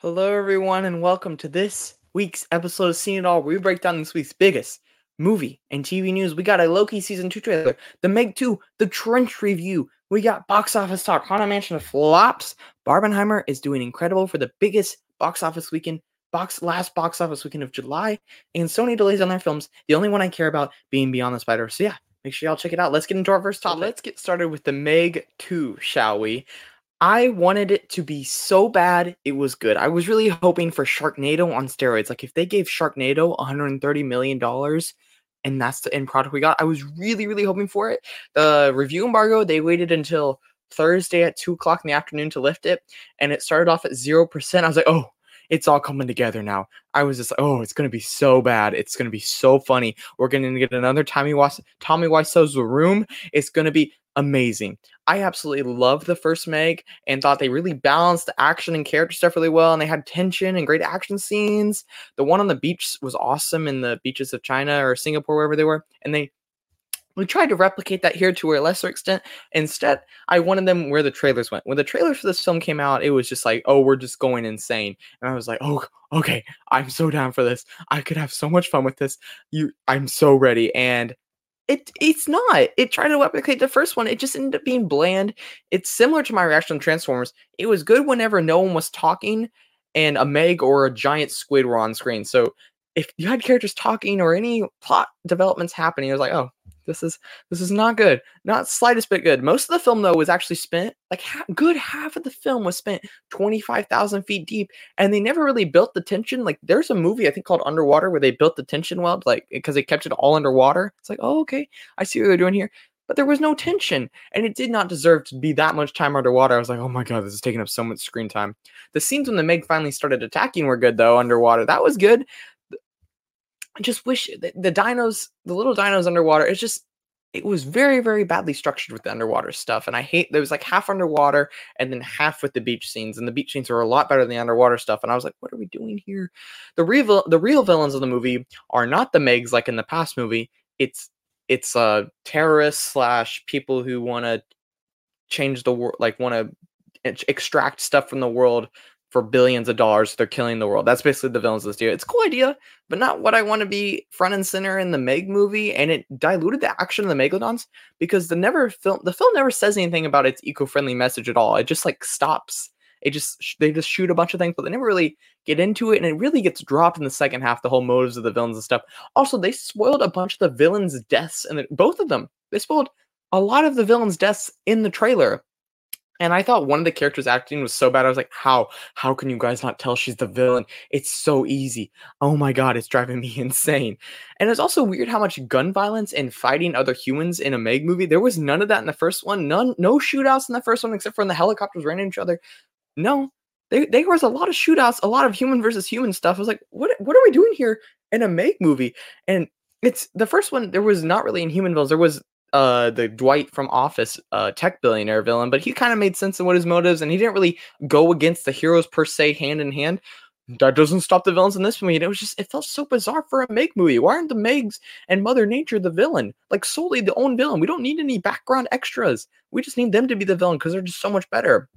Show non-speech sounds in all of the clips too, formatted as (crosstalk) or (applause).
Hello, everyone, and welcome to this week's episode of Scene It All, where we break down this week's biggest movie and TV news. We got a Loki season two trailer, the Meg 2, the Trench review. We got box office talk, Haunted Mansion flops. Barbenheimer is doing incredible for the biggest box office weekend, box last box office weekend of July, and Sony delays on their films. The only one I care about being Beyond the Spider. So yeah, make sure y'all check it out. Let's get into our first topic. Let's get started with the Meg 2, shall we? I wanted it to be so bad it was good. I was really hoping for Sharknado on steroids. Like if they gave Sharknado 130 million dollars and that's the end product we got, I was really, really hoping for it. The review embargo, they waited until Thursday at two o'clock in the afternoon to lift it, and it started off at zero percent. I was like, oh, it's all coming together now. I was just like, oh, it's gonna be so bad. It's gonna be so funny. We're gonna get another Tommy Wiseau, Tommy Wiseau's room. It's gonna be amazing. I absolutely loved the first Meg and thought they really balanced the action and character stuff really well. And they had tension and great action scenes. The one on the beach was awesome in the beaches of China or Singapore, wherever they were. And they we tried to replicate that here to a lesser extent. Instead, I wanted them where the trailers went. When the trailers for this film came out, it was just like, oh, we're just going insane. And I was like, oh, okay, I'm so down for this. I could have so much fun with this. You I'm so ready. And it it's not. It tried to replicate the first one. It just ended up being bland. It's similar to my reaction to Transformers. It was good whenever no one was talking and a Meg or a giant squid were on screen. So if you had characters talking or any plot developments happening, it was like, oh, this is this is not good, not slightest bit good. Most of the film though was actually spent like ha- good half of the film was spent twenty five thousand feet deep, and they never really built the tension. Like there's a movie I think called Underwater where they built the tension well, like because they kept it all underwater. It's like, oh okay, I see what they're doing here. But there was no tension, and it did not deserve to be that much time underwater. I was like, oh my god, this is taking up so much screen time. The scenes when the Meg finally started attacking were good though underwater. That was good. I just wish the, the dinos, the little dinos underwater, it's just it was very very badly structured with the underwater stuff and i hate there was like half underwater and then half with the beach scenes and the beach scenes were a lot better than the underwater stuff and i was like what are we doing here? The real the real villains of the movie are not the megs like in the past movie it's it's uh terrorists slash people who want to change the world like want to extract stuff from the world for billions of dollars. They're killing the world. That's basically the villains of this deal. It's a cool idea, but not what I want to be front and center in the Meg movie. And it diluted the action of the Megalodons because the never film the film never says anything about its eco-friendly message at all. It just like stops. It just they just shoot a bunch of things, but they never really get into it, and it really gets dropped in the second half. The whole motives of the villains and stuff. Also, they spoiled a bunch of the villains' deaths, and both of them they spoiled a lot of the villains' deaths in the trailer and I thought one of the characters acting was so bad. I was like, how? How can you guys not tell she's the villain? It's so easy. Oh my god, it's driving me (laughs) insane. And it's also weird how much gun violence and fighting other humans in a Meg movie. There was none of that in the first one. None, no shootouts in the first one except for when the helicopters ran into each other. No, there, there was a lot of shootouts, a lot of human versus human stuff. I was like, what what are we doing here in a Meg movie? And it's the first one, there was not really in human villains. There was uh the Dwight from Office uh tech billionaire villain, but he kind of made sense in what his motives and he didn't really go against the heroes per se hand in hand. That doesn't stop the villains in this movie. And it was just it felt so bizarre for a Meg movie. Why aren't the Megs and Mother Nature the villain? Like solely the own villain. We don't need any background extras. We just need them to be the villain because they're just so much better.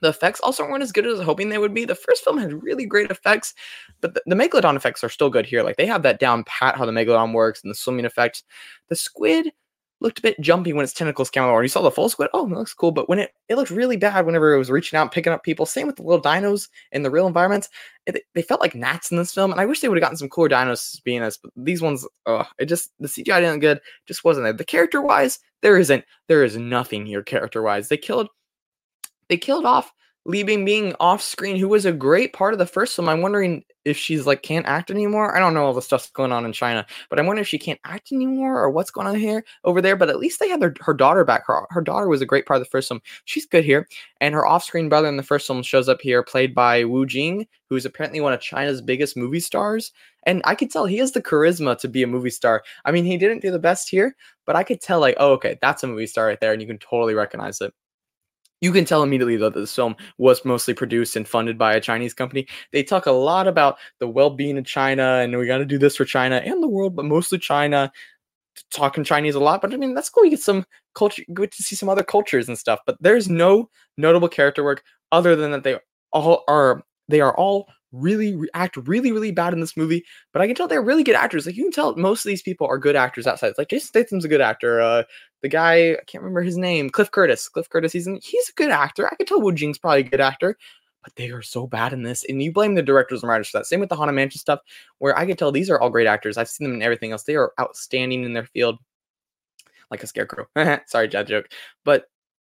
The effects also weren't as good as I was hoping they would be. The first film had really great effects, but the, the Megalodon effects are still good here. Like they have that down pat how the Megalodon works and the swimming effects. The squid looked a bit jumpy when its tentacles came out. You saw the full squid. Oh, it looks cool. But when it it looked really bad whenever it was reaching out, and picking up people. Same with the little dinos in the real environments. It, they felt like gnats in this film, and I wish they would have gotten some cooler dinos being us. But these ones, oh, it just the CGI didn't good. Just wasn't there. The character wise, there isn't. There is nothing here character wise. They killed. They killed off Li Bingbing off screen, who was a great part of the first film. I'm wondering if she's like can't act anymore. I don't know all the stuff's going on in China, but I'm wondering if she can't act anymore or what's going on here over there. But at least they had their, her daughter back. Her, her daughter was a great part of the first film. She's good here. And her off-screen brother in the first film shows up here, played by Wu Jing, who's apparently one of China's biggest movie stars. And I could tell he has the charisma to be a movie star. I mean, he didn't do the best here, but I could tell like, oh, okay, that's a movie star right there, and you can totally recognize it you can tell immediately that this film was mostly produced and funded by a Chinese company. They talk a lot about the well-being of China and we got to do this for China and the world, but mostly China. Talking Chinese a lot, but I mean that's cool. You get some culture, good to see some other cultures and stuff. But there's no notable character work other than that they all are they are all really re- act really really bad in this movie but i can tell they're really good actors like you can tell most of these people are good actors outside it's like jason statham's a good actor uh the guy i can't remember his name cliff curtis. Cliff curtis he's in, he's a good actor. I could tell Wu Jing's probably a good actor but they are so bad in this and you blame the directors and writers for that. Same with the haunted mansion stuff where i could tell these are all great actors. I've seen them in everything else. They are outstanding in their field. Like a scarecrow. (laughs) Sorry dad joke. But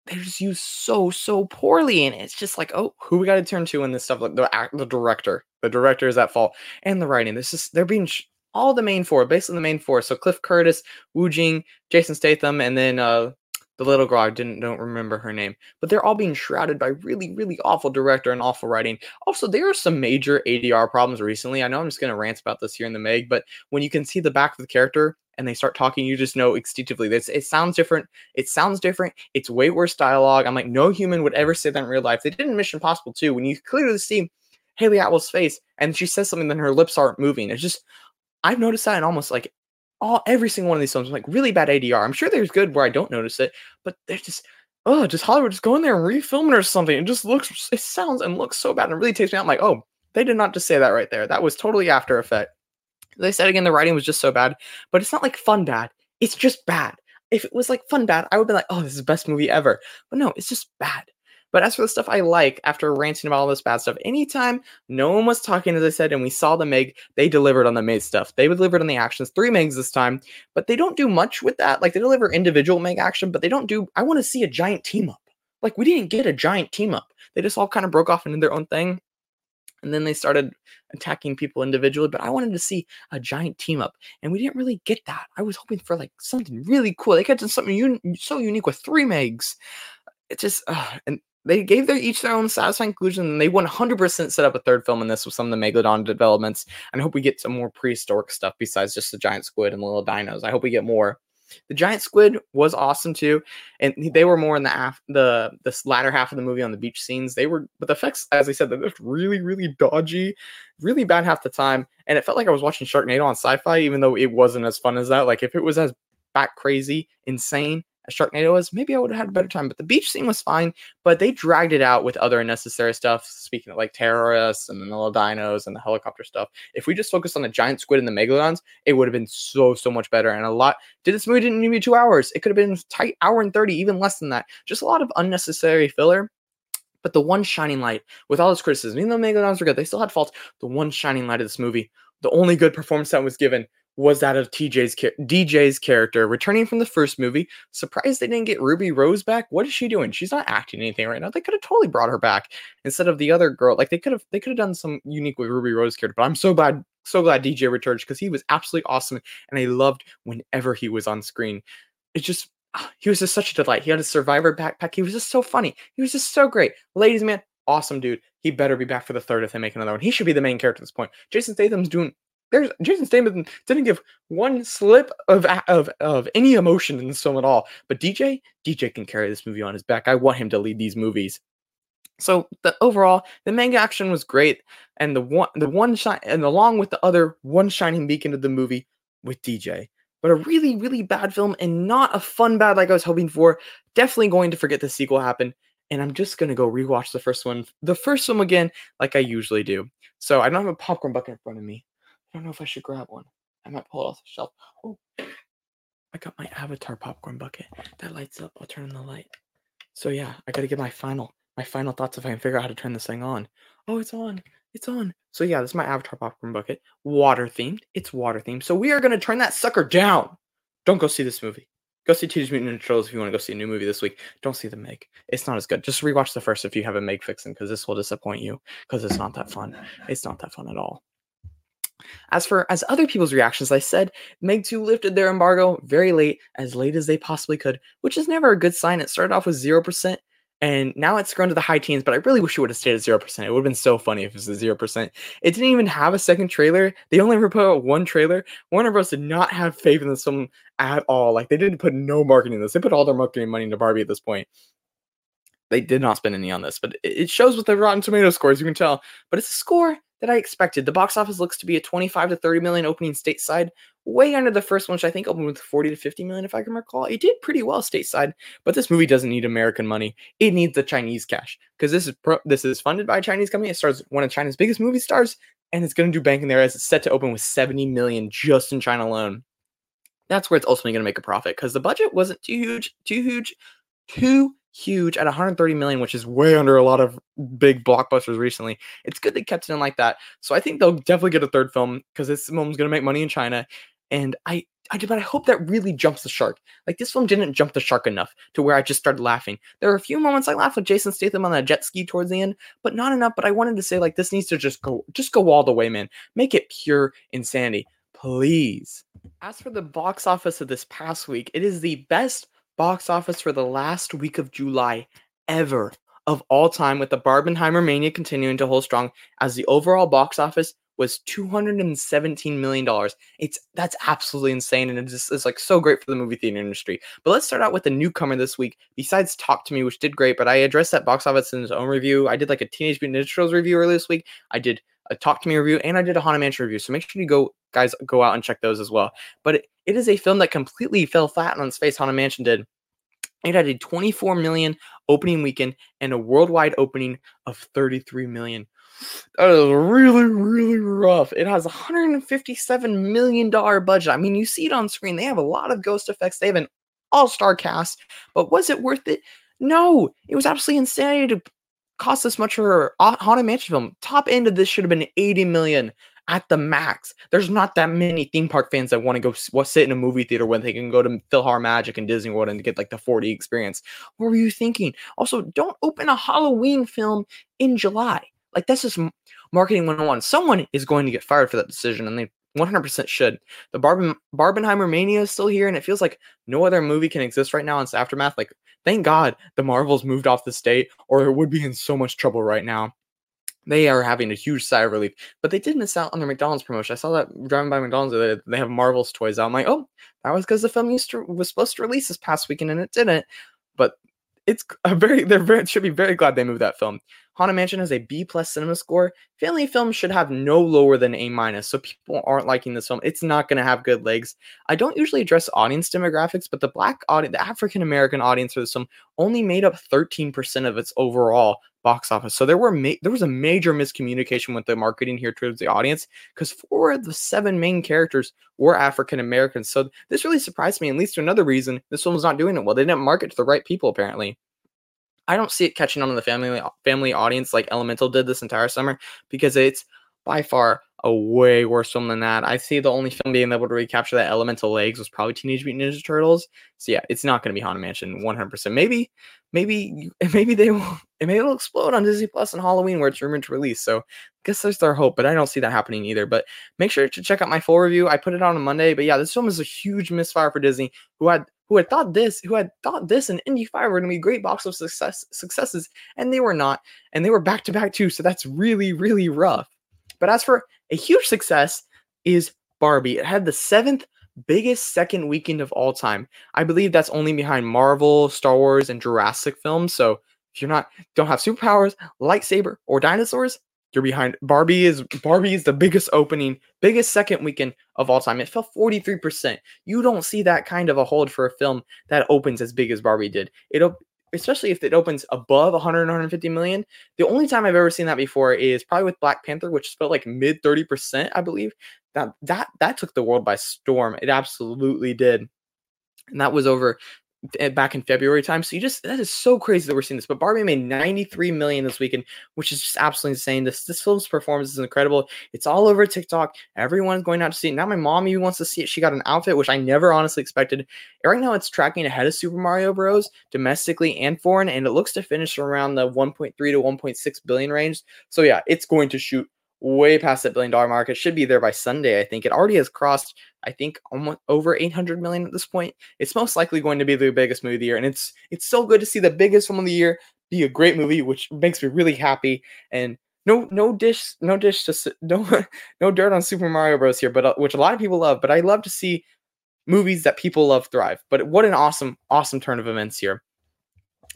they're just used so so poorly and it's just like oh who we got to turn to in this stuff like the the director. The director is at fault and the writing. This is they're being sh- all the main four basically the main four so cliff curtis wu jing jason statham and then uh the little girl i didn't don't remember her name but they're all being shrouded by really really awful director and awful writing also there are some major adr problems recently i know i'm just to rant about this here in the meg but when you can see the back of the character and they start talking, you just know instinctively this it sounds different. It sounds different. It's way worse dialogue. I'm like, no human would ever say that in real life. They did in Mission Possible too. When you clearly see Hayley Atwell's face and she says something, then her lips aren't moving. It's just I've noticed that in almost like all every single one of these films. Like really bad ADR. I'm sure there's good where I don't notice it, but there's just oh, just Hollywood just go in there and refilm it or something. It just looks, it sounds and looks so bad. And it really takes me out. I'm like, oh, they did not just say that right there. That was totally After Effect. They said again, the writing was just so bad, but it's not like fun bad. It's just bad. If it was like fun bad, I would be like, oh, this is the best movie ever. But no, it's just bad. But as for the stuff I like, after ranting about all this bad stuff, anytime no one was talking, as I said, and we saw the Meg, they delivered on the Meg stuff. They delivered on the actions, three Megs this time, but they don't do much with that. Like they deliver individual Meg action, but they don't do. I want to see a giant team up. Like we didn't get a giant team up. They just all kind of broke off into their own thing and then they started attacking people individually but i wanted to see a giant team up and we didn't really get that i was hoping for like something really cool they got something un- so unique with three megs it just uh, and they gave their each their own satisfying conclusion and they 100% set up a third film in this with some of the megalodon developments and i hope we get some more prehistoric stuff besides just the giant squid and the little dinos i hope we get more the giant squid was awesome too, and they were more in the af- the this latter half of the movie on the beach scenes. They were, but the effects, as I said, they looked really, really dodgy, really bad half the time, and it felt like I was watching Sharknado on Sci-Fi, even though it wasn't as fun as that. Like if it was as back crazy, insane, Sharknado was, maybe I would have had a better time. But the beach scene was fine, but they dragged it out with other unnecessary stuff. Speaking of like terrorists and the little dinos and the helicopter stuff. If we just focused on the giant squid and the megalodons, it would have been so, so much better. And a lot did this movie didn't need be two hours. It could have been tight hour and 30, even less than that. Just a lot of unnecessary filler. But the one shining light, with all this criticism, even though Megalodons were good, they still had faults. The one shining light of this movie, the only good performance that was given was that of TJ's DJ's character returning from the first movie. Surprised they didn't get Ruby Rose back. What is she doing? She's not acting anything right now. They could have totally brought her back instead of the other girl. Like they could have they could have done some unique with Ruby Rose character. But I'm so glad so glad DJ returned because he was absolutely awesome and I loved whenever he was on screen. It's just ah, he was just such a delight. He had a survivor backpack. He was just so funny. He was just so great. Ladies man, awesome dude. He better be back for the third if they make another one. He should be the main character at this point. Jason Statham's doing there's Jason Statham didn't give one slip of of of any emotion in this film at all. But DJ, DJ can carry this movie on his back. I want him to lead these movies. So the overall, the manga action was great, and the one the one shine and along with the other one shining beacon of the movie with DJ. But a really, really bad film and not a fun bad like I was hoping for. Definitely going to forget the sequel happened. And I'm just gonna go rewatch the first one, the first film again, like I usually do. So I don't have a popcorn bucket in front of me. Don't know if I should grab one. I might pull it off the shelf. Oh, I got my Avatar popcorn bucket that lights up. I'll turn on the light. So yeah, I got to get my final my final thoughts if I can figure out how to turn this thing on. Oh, it's on. It's on. So yeah, this is my Avatar popcorn bucket. Water themed. It's water themed. So we are gonna turn that sucker down. Don't go see this movie. Go see Teenage Mutant Ninja Turtles if you want to go see a new movie this week. Don't see the Meg. It's not as good. Just rewatch the first if you have a Meg fixing because this will disappoint you because it's not that fun. It's not that fun at all. As for as other people's reactions, I said Meg 2 lifted their embargo very late, as late as they possibly could, which is never a good sign. It started off with 0%, and now it's grown to the high teens, but I really wish it would have stayed at 0%. It would have been so funny if it was a 0%. It didn't even have a second trailer. They only put out one trailer. Warner Bros. did not have faith in this film at all. Like, they didn't put no marketing in this. They put all their marketing money into Barbie at this point. They did not spend any on this, but it shows with the Rotten Tomato scores, you can tell. But it's a score that I expected. The box office looks to be a 25 to 30 million opening stateside, way under the first one, which I think opened with 40 to 50 million, if I can recall. It did pretty well stateside, but this movie doesn't need American money. It needs the Chinese cash because this is pro- this is funded by a Chinese company. It stars one of China's biggest movie stars, and it's going to do banking there as it's set to open with 70 million just in China alone. That's where it's ultimately going to make a profit because the budget wasn't too huge, too huge, too huge at 130 million, which is way under a lot of big blockbusters recently. It's good they kept it in like that. So I think they'll definitely get a third film because this film's going to make money in China. And I, I, but I hope that really jumps the shark. Like this film didn't jump the shark enough to where I just started laughing. There are a few moments I laughed with Jason Statham on that jet ski towards the end, but not enough. But I wanted to say like this needs to just go, just go all the way, man. Make it pure insanity, please. As for the box office of this past week, it is the best box office for the last week of July ever of all time, with the Barbenheimer mania continuing to hold strong as the overall box office was 217 million dollars. It's that's absolutely insane, and it's it's like so great for the movie theater industry. But let's start out with the newcomer this week. Besides Talk to Me, which did great, but I addressed that box office in his own review. I did like a Teenage Mutant Ninja Turtles review earlier this week. I did a Talk to Me review, and I did a Haunted Mansion review. So make sure you go, guys, go out and check those as well. But it, it is a film that completely fell flat on its face. Haunted Mansion did. It had a 24 million opening weekend and a worldwide opening of 33 million. That is really, really rough. It has a 157 million dollar budget. I mean, you see it on screen. They have a lot of ghost effects. They have an all-star cast, but was it worth it? No, it was absolutely insanity to cost this much for a haunted mansion film. Top end of this should have been 80 million at the max. There's not that many theme park fans that want to go sit in a movie theater when they can go to PhilharMagic and Disney World and get like the 4D experience. What were you thinking? Also, don't open a Halloween film in July. Like that's just marketing 101. Someone is going to get fired for that decision, and they 100% should. The Barben- Barbenheimer mania is still here, and it feels like no other movie can exist right now in its aftermath. Like, thank God the Marvels moved off the state, or it would be in so much trouble right now. They are having a huge sigh of relief, but they did miss out on their McDonald's promotion. I saw that driving by McDonald's, they have Marvel's toys out. I'm like, oh, that was because the film used to, was supposed to release this past weekend and it didn't. But it's (laughs) a very they're very should be very glad they moved that film. Haunted Mansion has a B plus cinema score. Family films should have no lower than A minus, so people aren't liking this film. It's not going to have good legs. I don't usually address audience demographics, but the black audience, the African American audience for this film, only made up 13% of its overall box office. So there were ma- there was a major miscommunication with the marketing here towards the audience because four of the seven main characters were African Americans. So this really surprised me. At least to another reason this film was not doing it well. They didn't market to the right people apparently. I don't see it catching on in the family family audience like Elemental did this entire summer because it's by far a way worse film than that. I see the only film being able to recapture that elemental legs was probably Teenage Mutant Ninja Turtles. So yeah, it's not going to be Haunted Mansion 100%. Maybe, maybe, (laughs) maybe they will. Maybe it'll explode on Disney Plus on Halloween where it's rumored to release. So I guess there's their hope, but I don't see that happening either. But make sure to check out my full review. I put it on a Monday. But yeah, this film is a huge misfire for Disney, who had who had thought this, who had thought this and Indy 5 were going to be great box of success, successes, and they were not. And they were back to back too. So that's really, really rough. But as for a huge success, is Barbie. It had the seventh biggest second weekend of all time. I believe that's only behind Marvel, Star Wars, and Jurassic films. So if you're not don't have superpowers, lightsaber, or dinosaurs, you're behind. Barbie is Barbie is the biggest opening, biggest second weekend of all time. It fell 43%. You don't see that kind of a hold for a film that opens as big as Barbie did. It especially if it opens above 100 150 million. The only time I've ever seen that before is probably with Black Panther, which felt like mid 30%, I believe. That that that took the world by storm. It absolutely did. And that was over Eh, back in February time. So you just that is so crazy that we're seeing this. But Barbie made 93 million this weekend, which is just absolutely insane. This this film's performance is incredible. It's all over TikTok. Everyone's going out to see it. Now my mom even wants to see it. She got an outfit which I never honestly expected. Right now it's tracking ahead of Super Mario Bros. domestically and foreign, and it looks to finish around the 1.3 to 1.6 billion range. So yeah, it's going to shoot way past that billion dollar mark. It should be there by Sunday, I think. It already has crossed, I think, almost over 800 million at this point. It's most likely going to be the biggest movie of the year, and it's it's so good to see the biggest film of the year be a great movie, which makes me really happy. And no no dish no dish to no (laughs) no dirt on Super Mario Bros here, but uh, which a lot of people love. But I love to see movies that people love thrive. But what an awesome awesome turn of events here.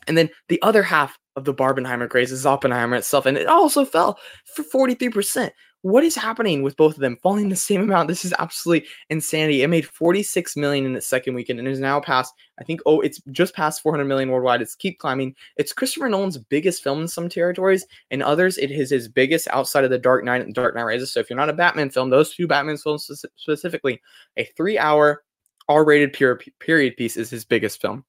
And then the other half of the Barbenheimer craze is Oppenheimer itself, and it also fell for 43%. what is happening with both of them falling the same amount? This is absolutely insanity. It made 46 million in its second weekend and is now past, I think, oh, it's just past 400 million worldwide. It's keep climbing. It's Christopher Nolan's biggest film in some territories. and others, it is his biggest outside of the Dark Knight and Dark Knight Rises. So if you're not a Batman film, those two Batman films specifically, a three hour R-rated period piece is his biggest film.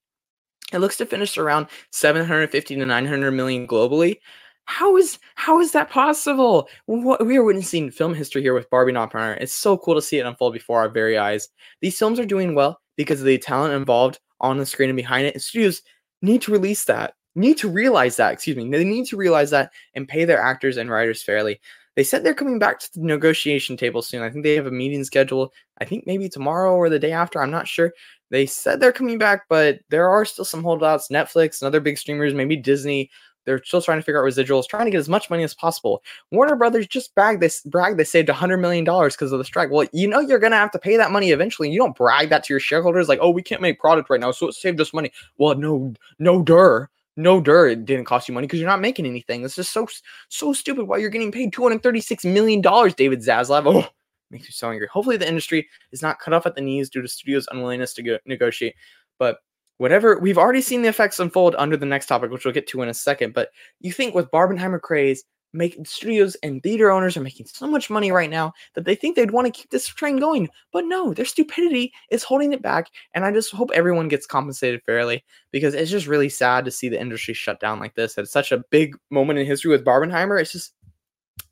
It looks to finish around 750 to 900 million globally. How is how is that possible? What, we are witnessing film history here with Barbie and Oppenheimer. It's so cool to see it unfold before our very eyes. These films are doing well because of the talent involved on the screen and behind it. And studios need to release that, need to realize that. Excuse me, they need to realize that and pay their actors and writers fairly. They said they're coming back to the negotiation table soon. I think they have a meeting scheduled. I think maybe tomorrow or the day after. I'm not sure. They said they're coming back, but there are still some holdouts. Netflix and other big streamers, maybe Disney. They're still trying to figure out residuals, trying to get as much money as possible. Warner Brothers just bragged this brag they saved $100 million because of the strike. Well, you know you're gonna have to pay that money eventually. You don't brag that to your shareholders like, oh, we can't make product right now, so it saved us money. Well, no, no dur no dirt it didn't cost you money because you're not making anything it's just so so stupid why you're getting paid 236 million dollars david zaslav oh makes me so angry hopefully the industry is not cut off at the knees due to studios unwillingness to go, negotiate but whatever we've already seen the effects unfold under the next topic which we'll get to in a second but you think with barbenheimer craze making studios and theater owners are making so much money right now that they think they'd want to keep this train going. But no, their stupidity is holding it back. And I just hope everyone gets compensated fairly because it's just really sad to see the industry shut down like this. It's such a big moment in history with Barbenheimer. It's just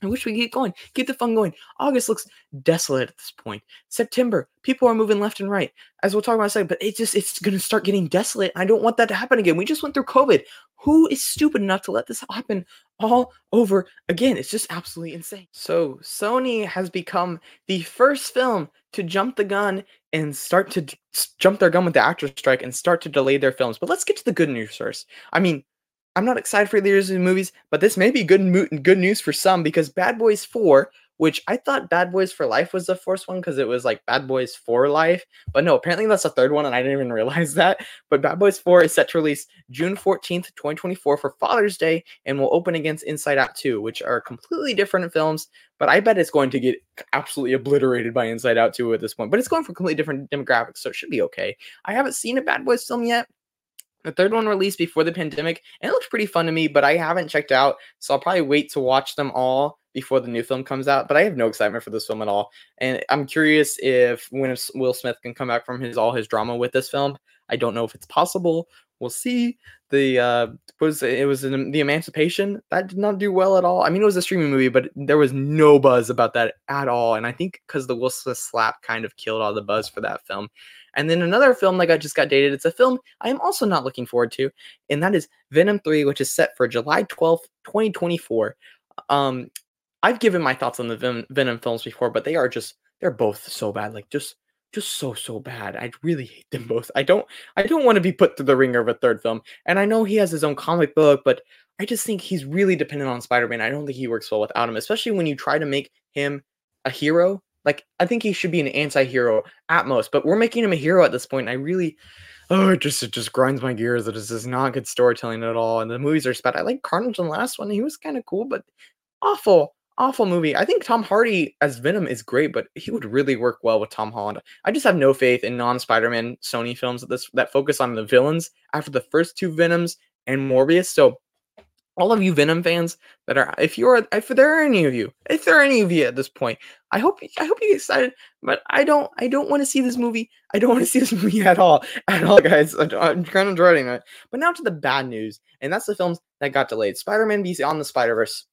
I wish we could get going, keep the fun going. August looks desolate at this point. September, people are moving left and right, as we'll talk about in a second. But it just it's to start getting desolate. I don't want that to happen again. We just went through COVID. Who is stupid enough to let this happen all over again? It's just absolutely insane. So Sony has become the first film to jump the gun and start to jump their gun with the actor strike and start to delay their films. But let's get to the good news first. I mean, I'm not excited for the of movies, but this may be good mo- good news for some because Bad Boys 4, which I thought Bad Boys for Life was the first one because it was like Bad Boys for Life, but no, apparently that's the third one and I didn't even (laughs) realize that. But Bad Boys 4 is set to release June 14th, 2024 for Father's Day and will open against Inside Out 2, which are completely different films, but I bet it's going to get absolutely obliterated by Inside Out 2 at this point. But it's going for completely different demographics, so it should be okay. I haven't seen a Bad Boys film yet the third one released before the pandemic, and it looks pretty fun to me, but I haven't checked out, so I'll probably wait to watch them all before the new film comes out. But I have no excitement for this film at all, and I'm curious if when Will Smith can come back from his all his drama with this film. I don't know if it's possible. We'll see. The uh, was it was an, the Emancipation that did not do well at all. I mean, it was a streaming movie, but there was no buzz about that at all. And I think because the Will Smith slap kind of killed all the buzz for that film. And then another film that got just got dated. It's a film I am also not looking forward to, and that is Venom 3, which is set for July 12th, 2024. Um, I've given my thoughts on the Ven- Venom films before, but they are just they're both so bad. Like just just so so bad. I really hate them both. I don't I don't want to be put through the ringer of a third film. And I know he has his own comic book, but I just think he's really dependent on Spider-Man. I don't think he works well without him, especially when you try to make him a hero like I think he should be an anti-hero at most, but we're making him a hero at this point. I really oh it just it just grinds my gears that this is not good storytelling at all. And the movies are bad. I like Carnage in the last one. He was kind of cool, but awful, awful movie. I think Tom Hardy as Venom is great, but he would really work well with Tom Holland. I just have no faith in non-Spider-Man Sony films that this that focus on the villains after the first two Venoms and Morbius. So all of you Venom fans that are, if you're, if there are any of you, if there are any of you at this point, I hope, I hope you get excited. But I don't, I don't want to see this movie. I don't (laughs) want to see this movie at all, at all, guys. I'm kind of dreading it. But now to the bad news, and that's the films that got delayed. Spider-Man: Beyond the Spider-Verse.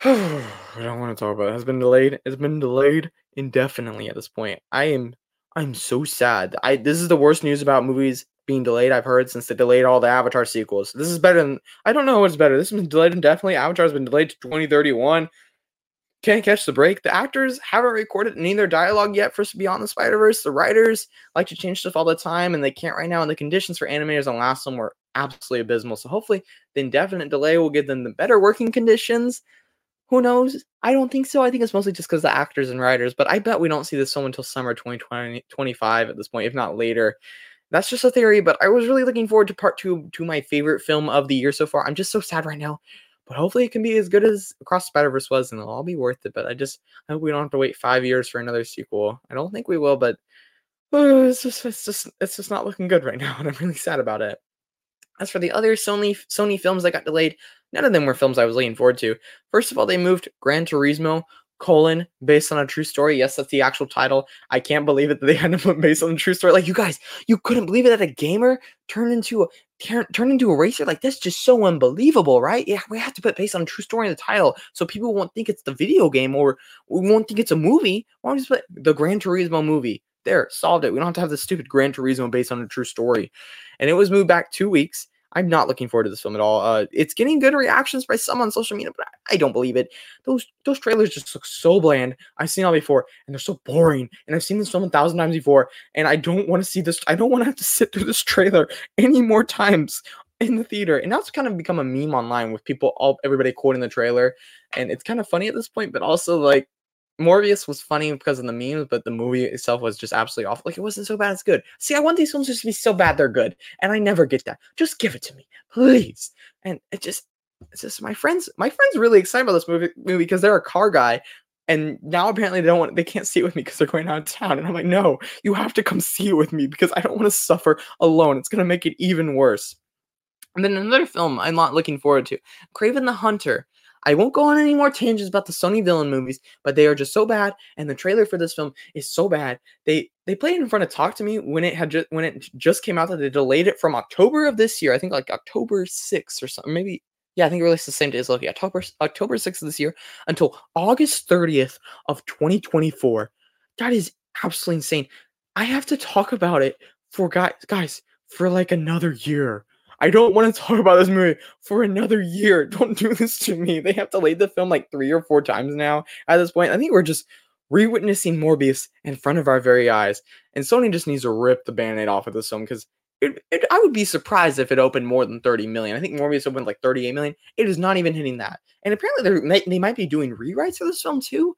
(sighs) I don't want to talk about it. it. Has been delayed. It's been delayed indefinitely at this point. I am, I'm so sad. I this is the worst news about movies being delayed. I've heard since they delayed all the Avatar sequels. This is better than I don't know what's better. This has been delayed indefinitely. Avatar's been delayed to 2031. Can't catch the break. The actors haven't recorded any of their dialogue yet for Beyond the Spider Verse. The writers like to change stuff all the time, and they can't right now. And the conditions for animators on last one were absolutely abysmal. So hopefully, the indefinite delay will give them the better working conditions. Who knows? I don't think so. I think it's mostly just because the actors and writers. But I bet we don't see this film until summer 2020, 25 at this point, if not later that's just a theory, but I was really looking forward to part two to my favorite film of the year so far. I'm just so sad right now. but hopefully it can be as good as Across Spider Verse was, and it'll all be worth it. But I just I hope we don't have to wait five years for another sequel. I don't think we will, but uh, (sighs) it's just it's just it's just not looking good right (laughs) now, and I'm really sad about it. As for the other Sony Sony films that got delayed, none of them were films I was looking forward to. First of all, they moved Gran Turismo colon based on a true story. Yes, that's the actual title. I can't believe it that they (laughs) had to put based on a true story. Like you guys, you couldn't believe it that a gamer turned into a turn, turned into a racer. Like that's just so unbelievable, right? Yeah, we have to put based on a true story in the title so people won't think it's the video game or we won't think it's a movie. Why don't we just put the Gran Turismo movie? There, solved it. We don't have to have the stupid Gran Turismo based on a true story. And it was moved back two weeks. I'm not looking forward to this film at all. Uh, it's getting good reactions by some on social media, but I, I, don't believe it. Those those trailers just look so bland. I've seen all before, and they're so boring. And I've seen this film a thousand times before, and I don't want to see this. I don't want to have to sit through this trailer any more times in the theater. And that's kind of become a meme online with people all everybody quoting the trailer, and it's kind of funny at this point, but also like Morbius was funny because of the memes, but the movie itself was just absolutely awful. Like it wasn't so bad, it's good. See, I want these films just to be so bad they're good, and I never get that. Just give it to me, please. And it just, it's just my friends. My friends really excited about this movie movie because they're a car guy, and now apparently they don't want, they can't see it with me because they're going out of town. And I'm like, no, you have to come see it with me because I don't want to suffer alone. It's gonna make it even worse. And then another film I'm not looking forward to, Kraven the Hunter. I won't go on any more tangents about the Sony villain movies, but they are just so bad, and the trailer for this film is so bad. They they played in front of Talk to Me when it had just when it just came out that they delayed it from October of this year. I think like October 6th or something. Maybe yeah, I think it released the same day as Loki. October October 6th of this year until August 30th of 2024. That is absolutely insane. I have to talk about it for guys guys for like another year. I don't want to (laughs) talk about this movie for another year. (laughs) Don't do this to me. They have delayed the film like three or four times now at this point. I think we're just re-witnessing Morbius in front of our very eyes. And Sony just needs to rip the band-aid off of this film because it, it, I would be surprised if it opened more than 30 million. I think Morbius opened like 38 million. It is not even hitting that. And apparently they they might be doing rewrites for this film too.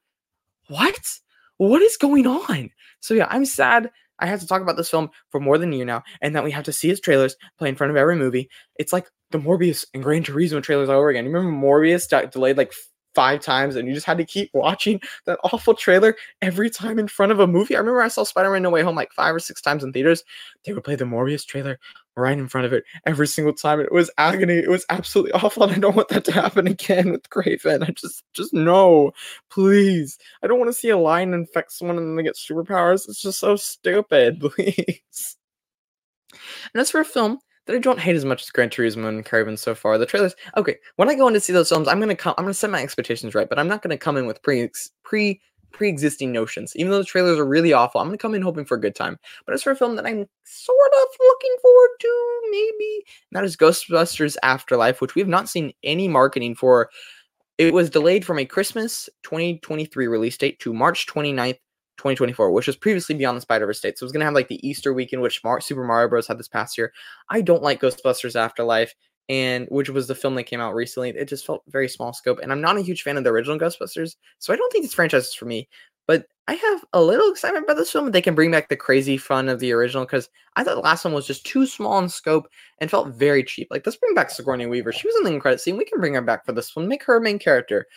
What? What is going on? So yeah, I'm sad I have to talk about this film for more than a year now, and that we have to see its trailers play in front of every movie. It's like the Morbius and Gran Turismo trailers all over again. You remember Morbius delayed like five times and you just had to keep watching (laughs) that awful trailer every time in front of a movie. I remember I saw Spider-Man No Way Home like five or six times in theaters. They would play the Morbius trailer right in front of it every single time. It was agony. It was absolutely awful. And (laughs) I don't want that to happen again with Kraven. I just just no. Please. I don't want to see a lion infect someone and then they get superpowers. It's just so stupid. (laughs) Please. And as for a film that I don't hate as much as Gran Turismo and Kraven so far. The trailers, okay. When I go in to see those films, I'm gonna come. I'm gonna set my expectations right, but I'm not gonna come in with pre pre pre-existing notions. Even though the trailers are really awful, I'm gonna come in hoping for a good time. But as for a film that I'm sort of looking forward to, maybe that is Ghostbusters Afterlife, which we have not seen any marketing for. It was delayed from a Christmas 2023 release date to March 29th, 2024, which was previously Beyond the Spider Verse date. So it was to have like the Easter weekend, which Super Mario Bros. had this past year. I don't like Ghostbusters Afterlife, and which was the film that came out recently. It just felt very small scope, and I'm not a huge fan of the original Ghostbusters, so I don't think this franchise is for me. But I have a little excitement about this film. They can bring back the crazy fun of the original because I thought the last one was just too small in scope and felt very cheap. Like, let's bring back Sigourney Weaver. She was in the credit scene. We can bring her back for this one. Make her a main character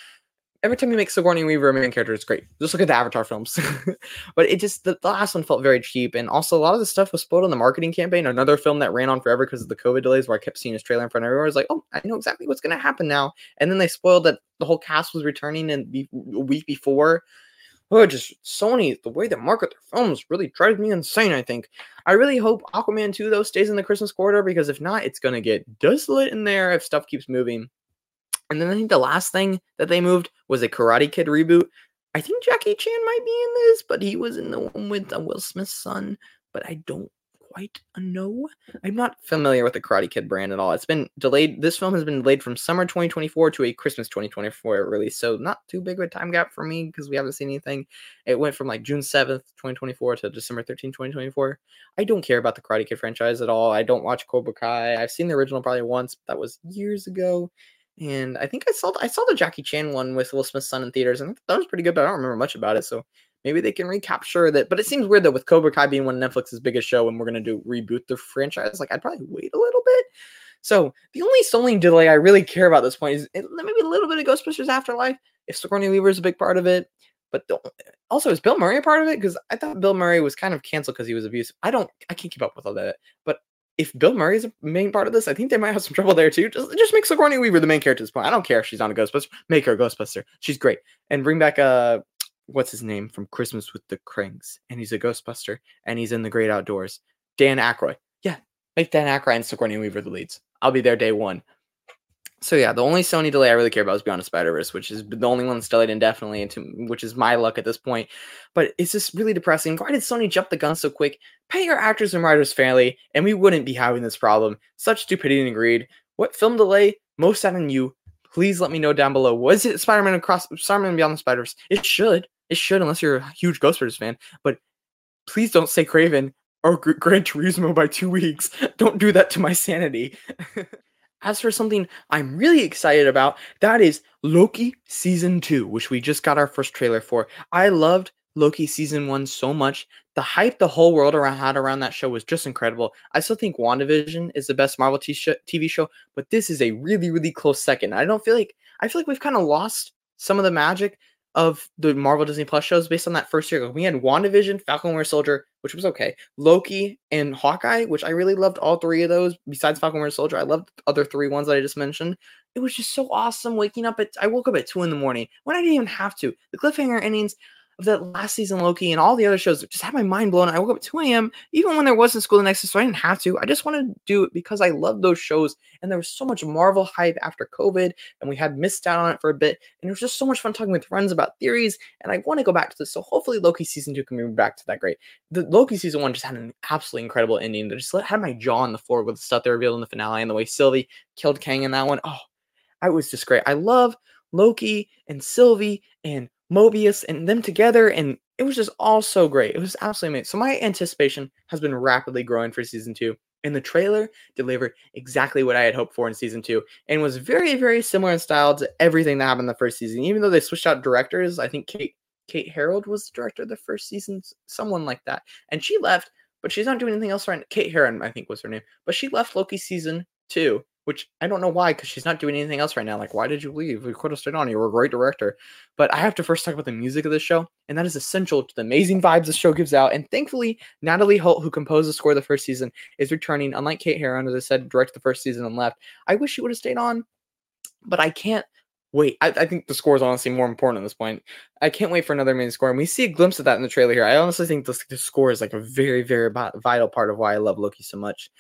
every time you make Sigourney Weaver a main character, it's great. Just look at the Avatar films. (laughs) but it just the, the, last one felt very cheap, and also a lot of the stuff was spoiled on the marketing campaign. Another film that ran on forever because of the COVID delays, where I kept seeing his trailer in front of everyone. I was like, oh, I know exactly what's going to happen now. And then they spoiled that the whole cast was returning in be- a week before. Oh, just Sony, the way they market their films really drives me insane. I think. I really hope Aquaman 2 though stays in the Christmas quarter because if not, it's gonna get desolate in there if stuff keeps moving. And then I think the last thing that they moved was a Karate Kid reboot. I think Jackie Chan might be in this, but he was in the one with uh, Will Smith's son. But I don't quite know. I'm not familiar with the Karate Kid brand at all. It's been delayed. This film has been delayed from summer 2024 to a Christmas 2024 release. So not too big of a time gap for me because we haven't seen anything. It went from like June 7th, 2024 to December 13, 2024. I don't care about the Karate Kid franchise at all. I don't watch Cobra Kai. I've seen the original probably once, but that was years ago. And I think I saw I saw the Jackie Chan one with Will Smith's son in theaters, and that was pretty good. But I don't remember much about it, so maybe they can recapture that. But it seems weird that with Cobra Kai being one of Netflix's biggest show, and we're gonna do reboot the franchise, like I'd probably wait a little bit. So the only Sony delay I really care about at this point is maybe a little bit of Ghostbusters Afterlife if Sigourney Weaver is a big part of it. But also, is Bill Murray a part of it? Because I thought Bill Murray was kind of canceled because he was abusive. I don't, I can't keep up with all that. But if Bill Murray is a main part of this, I think they might have some trouble there too. Just, just make Sigourney Weaver the main character at this point. I don't care if she's not a Ghostbuster. Make her a Ghostbuster. She's great. And bring back uh what's his name from Christmas with the Cranks, and he's a Ghostbuster, and he's in the Great Outdoors. Dan Aykroyd. Yeah, make Dan Aykroyd and Sigourney Weaver the leads. I'll be there day one. So yeah, the only Sony delay I really care about is Beyond the Spider Verse, which is the only one that's delayed indefinitely, into which is my luck at this point. But it's just really depressing. Why did Sony jump the gun so quick? Pay your actors and writers fairly, and we wouldn't be having this problem. Such stupidity and greed. What film delay most sad on you? Please let me know down below. Was it Spider-Man across Spider-Man Beyond the Spider Verse? It should. It should, unless you're a huge Ghostbusters fan. But please don't say Kraven or Gran Turismo by two weeks. (laughs) Don't do that to my sanity. (laughs) As for something I'm really excited about, that is Loki season two, which we just got our first trailer for. I loved Loki season one so much. The hype the whole world around had around that show was just incredible. I still think WandaVision is the best Marvel TV show, but this is a really, really close second. I don't feel like I feel like we've kind of lost some of the magic of the Marvel Disney Plus shows based on that first year. We had WandaVision, Falcon Winter Soldier, which was okay, Loki, and Hawkeye, which I really loved all three of those. Besides Falcon Winter Soldier, I loved the other three ones that I just mentioned. It was just so awesome waking up at. I woke up at two in the morning when I didn't even have to. The cliffhanger endings of that last season Loki and all the other shows just had my mind blown. I woke up at 2 a.m. even when there wasn't school the next day, so I didn't have to. I just wanted to do it because I love those shows. And there was so much Marvel hype after COVID, and we had missed out on it for a bit. And it was just so much fun talking with friends about theories. And I want to go back to this. So hopefully Loki season two can be back to that great. The Loki season one just had an absolutely incredible ending that just had my jaw on the floor with the stuff they revealed in the finale and the way Sylvie killed Kang in that one. Oh, I was just great. I love Loki and Sylvie and Mobius and them together, and it was just all so great. It was absolutely amazing. So my anticipation has been rapidly growing for season two. And the trailer delivered exactly what I had hoped for in season two, and was very, very similar in style to everything that happened in the first season. Even though they switched out directors, I think Kate Kate Harold was the director of the first season, someone like that, and she left, but she's not doing anything else right. Kate Herron, I think, was her name, but she left Loki season two which I don't know why, because she's not doing anything else right now. Like, why did you leave? We could have stayed on. You were a great director. But I have to first talk about the music of the show, and that is essential to the amazing vibes the show gives out. And thankfully, Natalie Holt, who composed the score the first season, is returning. Unlike Kate Herron, as I said, directed the first season and left. I wish she would have stayed on, but I can't wait. I, I, think the score is honestly more important at this point. I can't wait for another main score, and we see a glimpse of that in the trailer here. I honestly think the, the score is like a very, very vital part of why I love Loki so much.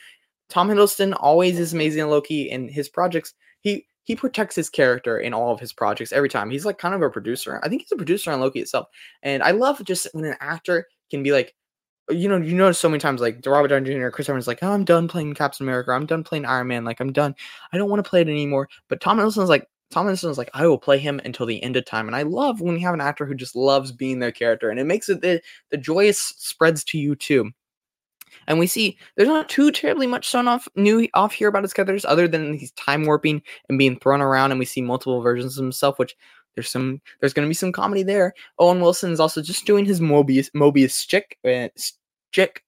Tom Hiddleston always is amazing in Loki in his projects. He he protects his character in all of his projects every time. He's like kind of a producer. I think he's a producer on Loki itself. And I love just when an actor can be like, you know, you notice so many times like Robert Downey Jr. Chris Evans like, oh, I'm done playing Captain America. I'm done playing Iron Man. Like I'm done. I don't want to play it anymore. But Tom Hiddleston's like, Tom Hiddleston's like, I will play him until the end of time. And I love when you have an actor who just loves being their character, and it makes it the the joyous spreads to you too. And we see there's not too terribly much shown off new off here about his characters, other than he's time warping and being thrown around, and we see multiple versions of himself, which there's some there's gonna be some comedy there. Owen Wilson is also just doing his Mobius Mobius stick uh, stick.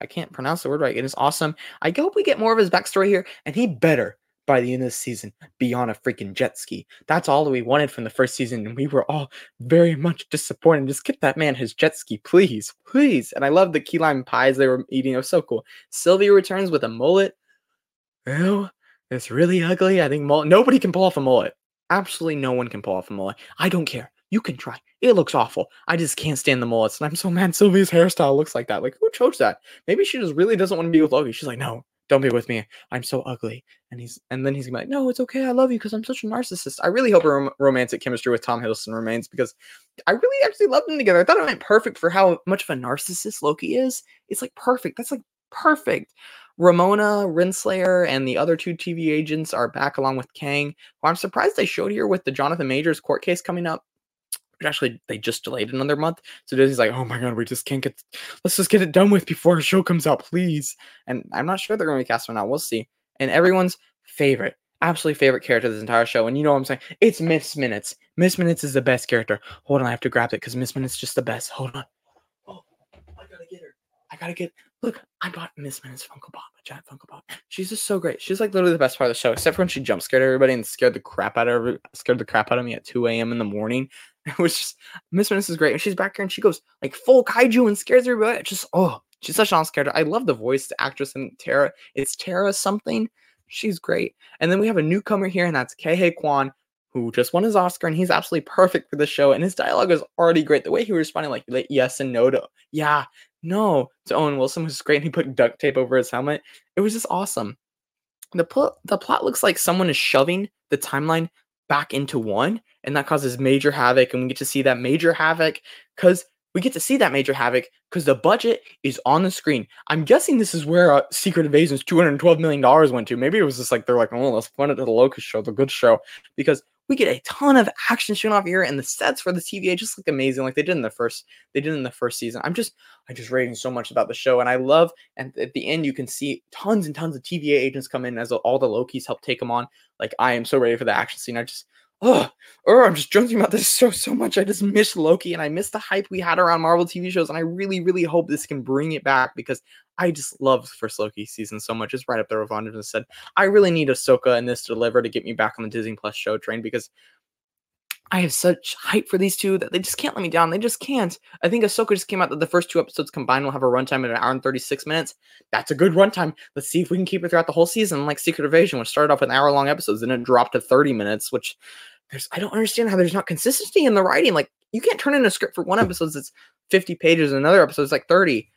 I can't pronounce the word right. It is awesome. I hope we get more of his backstory here, and he better by the end of the season be on a freaking jet ski. That's all that we wanted from the first season, and we were all very much disappointed. Just get that man his jet ski, please, please. And I love the key lime pies they were eating. It was so cool. Sylvia returns with a mullet. Well, it's really ugly. I think mullet. Nobody can pull off a mullet. Absolutely no one can pull off a mullet. I don't care. You can try. It looks awful. I just can't stand the mullets. And I'm so mad Sylvia's hairstyle looks like that. Like, who chose that? Maybe she just really doesn't want to be with Loki. She's like, no, don't be with me. I'm so ugly. And he's and then he's gonna be like, no, it's okay. I love you because I'm such a narcissist. I really hope a rom- romantic chemistry with Tom Hiddleston remains because I really actually love them together. I thought it went perfect for how much of a narcissist Loki is. It's like perfect. That's like perfect. Ravonna Renslayer and the other two TVA agents are back along with Kang. Well, I'm surprised they showed here with the Jonathan Majors court case coming up actually they just delayed another month. So Disney's like, oh my god, we just can't get let's just get it done with before our show comes out, please. And I'm not sure they're gonna be casting out. We'll see. And everyone's favorite, absolutely favorite character this entire show. And you know what I'm saying? It's Miss Minutes. Miss Minutes is the best character. Hold on, I have to grab it because Miss Minutes just the best. Hold on. Oh, I gotta get her. I gotta get Look, I bought Miss Minutes Funko Pop, a giant Funko Pop. She's just so great. She's like literally the best part of the show, except for when she jump scared everybody and scared the crap out of scared the crap out of me at 2 a.m. in the morning. It was just Miss Minutes is great. And she's back here and she goes like full kaiju and scares everybody. It's just oh, she's such an scared. I love the voice, the actress and Tara. It's Tara something. She's great. And then we have a newcomer here, and that's Ke Quan, who just won his Oscar, and he's absolutely perfect for the show. And his dialogue is already great. The way he was responding, like, like yes and no to yeah, no to Owen Wilson was great. And he put duct tape over his helmet. It was just awesome. The plot the plot looks like someone is shoving the timeline back into one, and that causes major havoc. And we get to see that major havoc because we get to see that major havoc because the budget is on the screen. I'm guessing this is where uh, Secret Invasion's 212 million dollars went to. Maybe it was just like they're like, oh, let's fund it to the Loki's show, the good show, because we get a ton of action shown off here, and the sets for the TVA just look amazing, like they did in the first. They did in the first season. I'm just, I just raving so much about the show, and I love. And at the end, you can see tons and tons of TVA agents come in as all the Lokis help take them on. Like I am so ready for the action scene. I just oh, oh, I'm just joking about this (laughs) so so much. I just miss Loki and I miss the hype we had around Marvel TV shows. And I really, really hope this can bring it back because I just loved first Loki season so much. It's right up there with and said, I really need Ahsoka and this to deliver to get me back on the Disney Plus show train because I have such hype for these two that they just can't let me down. They just can't. I think Ahsoka just came out that the first two episodes combined will have a runtime of an hour and 36 minutes. That's a good runtime. Let's see if we can keep it throughout the whole season, like Secret Invasion, which started off with an hour long episodes and it dropped to 30 minutes, which there's I don't understand how there's not consistency in the writing. Like you can't turn in a script for one episode that's 50 pages and another episode is like 30.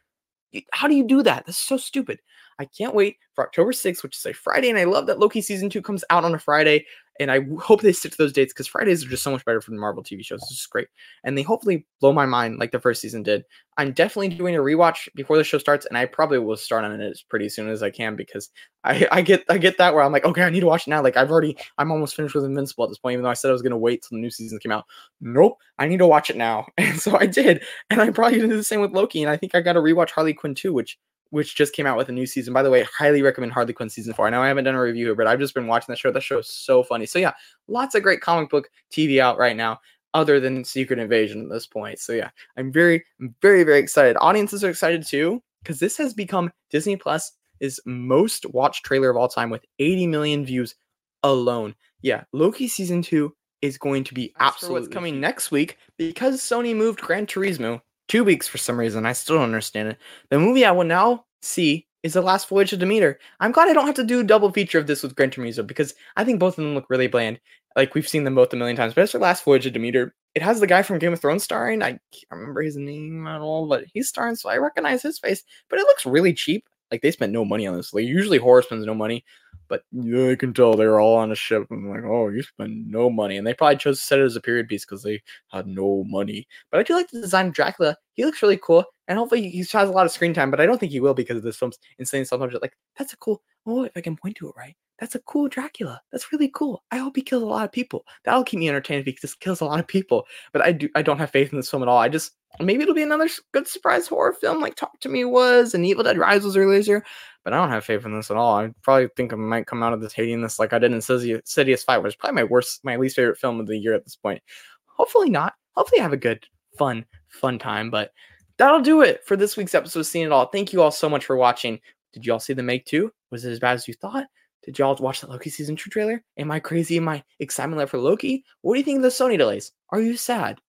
How do you do that? That's so stupid. I can't wait for October 6th, which is a Friday, and I love that Loki season two comes out on a Friday and I hope they stick to those dates because Fridays are just so much better for the Marvel TV shows. It's just great, and they hopefully blow my mind like the first season did. I'm definitely doing a rewatch before the show starts, and I probably will start on it as pretty soon as I can because I, (laughs) I get I get that where I'm like, okay, I need to watch it now. Like I've already I'm almost finished with Invincible at this point, even though I said I was gonna wait till the new season came out. Nope, I need to watch it now, (laughs) and so I did, and I probably did the same with Loki, and I think I got to rewatch Harley Quinn too, which which just came out with a new season. By the way, highly recommend Harley Quinn season four. I know I haven't done a review here, but I've just been watching that show. That show is so funny. So yeah, lots of great comic book TV out right now, other than Secret Invasion at this point. So yeah, I'm very, very, very excited. Audiences are excited too because this has become Disney Plus is most watched trailer of all time with 80 million views alone. Yeah, Loki season two is going to be absolutely what's coming next week because Sony moved Gran Turismo two weeks for some reason. I still don't understand it. The movie I will now see is The Last Voyage of Demeter. I'm glad I don't have to do double feature of this with Gran Turismo because I think both of them look really bland. Like we've seen them both a million times. But as for Last Voyage of Demeter, it has the guy from Game of Thrones starring. I can't remember his name at all, but he's starring, so I recognize his face. But it looks really cheap. Like they spent no money on this. Like usually horror spends no money, but I can tell they were all on a ship. I'm like, oh, you spend no money, and they probably chose to set it as a period piece because they had no money. But I do like the design of Dracula. He looks really cool, and hopefully he has a lot of screen time. But I don't think he will because of this film's insane self Like that's a cool. Oh, if I can point to it right, that's a cool Dracula. That's really cool. I hope he kills a lot of people. That'll keep me entertained because this kills a lot of people. But I do. I don't have faith in this film at all. I just maybe it'll be another good surprise horror film like Talk to Me was and Evil Dead Rise was earlier. But I don't have faith in this at all. I probably think I might come out of this hating this like I did in Insidious Five, which is probably my worst, my least favorite film of the year at this point. Hopefully not. Hopefully I have a good, fun, fun time. But that'll do it for this week's episode of Scene It All. Thank you all so much for watching. Did you all see the Meg 2? Was it as bad as you thought? Did y'all watch the Loki season two trailer? Am I crazy in my excitement level for Loki? What do you think of the Sony delays? Are you sad?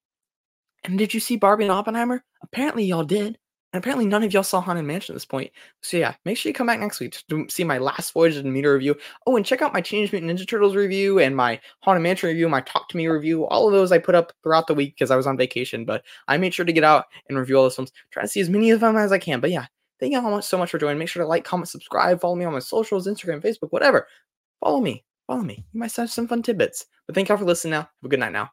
And did you see Barbie and Oppenheimer? Apparently y'all did. And apparently none of y'all saw Haunted Mansion at this point. So yeah, make sure you come back next week to see my last Voyage of Demeter review. Oh, and check out my Teenage Mutant Ninja Turtles review and my Haunted Mansion review, my Talk to Me review. All of those I put up throughout the week because I was on vacation. But I made sure to get out and review all those films. Try to see as many of them as I can. But yeah, thank you all so much for joining. Make sure to like, comment, subscribe, follow me on my socials, Instagram, Facebook, whatever. Follow me. Follow me. You might have some fun tidbits. But thank y'all for listening now. Have a good night now.